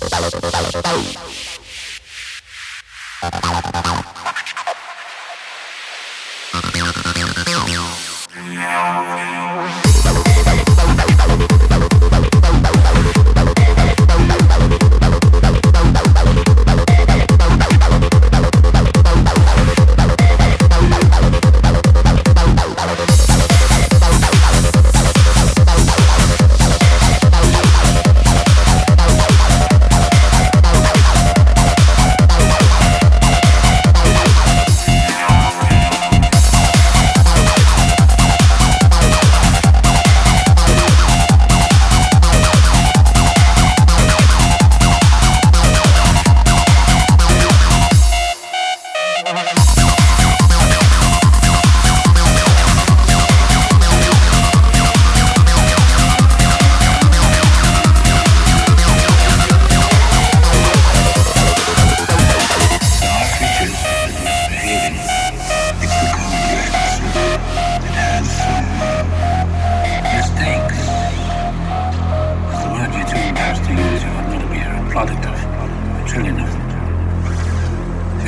total, total, total. The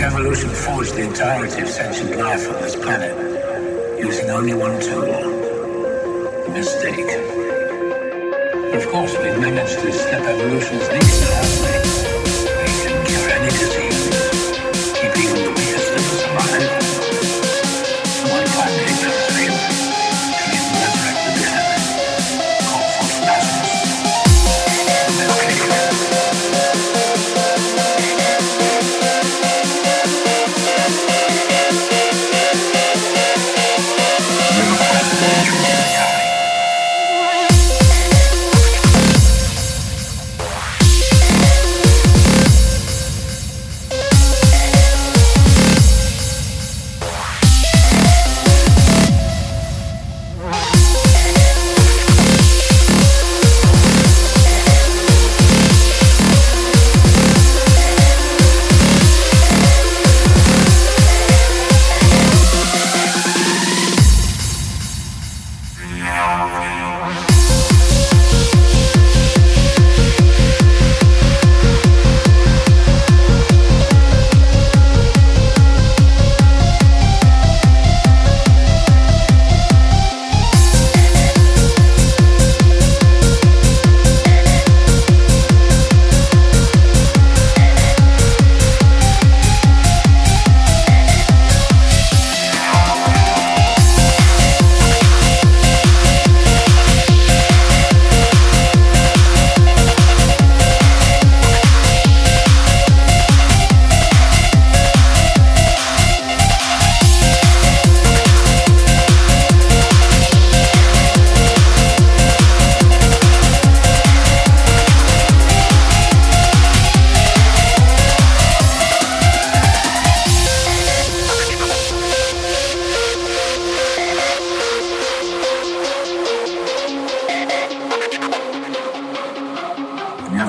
evolution forged the entirety of sentient life on this planet using only one tool, mistake. Of course, we managed to step evolution's next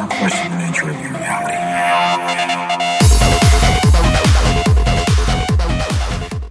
question the nature of your reality.